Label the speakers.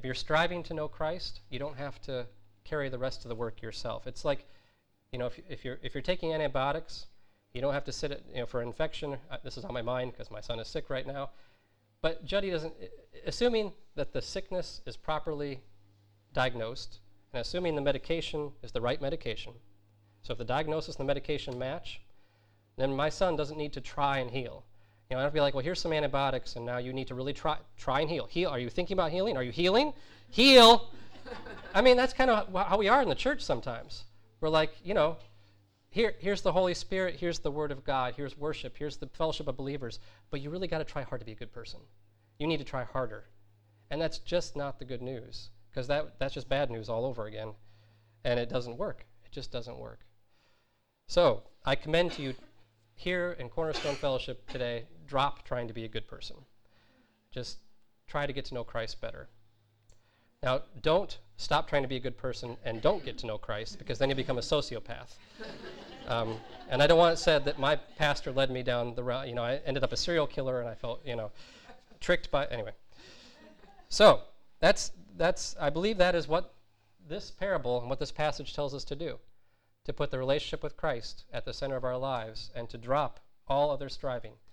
Speaker 1: If you're striving to know Christ, you don't have to carry the rest of the work yourself. It's like, you know, if, if, you're, if you're taking antibiotics, you don't have to sit, at, you know, for infection. Uh, this is on my mind because my son is sick right now. But Juddy doesn't, assuming that the sickness is properly diagnosed, and assuming the medication is the right medication, so if the diagnosis and the medication match, then my son doesn't need to try and heal. You know, I don't be like, well, here's some antibiotics, and now you need to really try, try and heal. Heal. Are you thinking about healing? Are you healing? Heal. I mean, that's kind of how we are in the church sometimes. We're like, you know, here, here's the Holy Spirit, here's the Word of God, here's worship, here's the fellowship of believers, but you really got to try hard to be a good person. You need to try harder. And that's just not the good news, because that, that's just bad news all over again. And it doesn't work. It just doesn't work. So, I commend to you here in Cornerstone Fellowship today drop trying to be a good person. Just try to get to know Christ better. Now, don't stop trying to be a good person and don't get to know Christ because then you become a sociopath. Um, and I don't want it said that my pastor led me down the route. You know, I ended up a serial killer and I felt, you know, tricked by. Anyway. So, that's, that's, I believe that is what this parable and what this passage tells us to do to put the relationship with Christ at the center of our lives and to drop all other striving.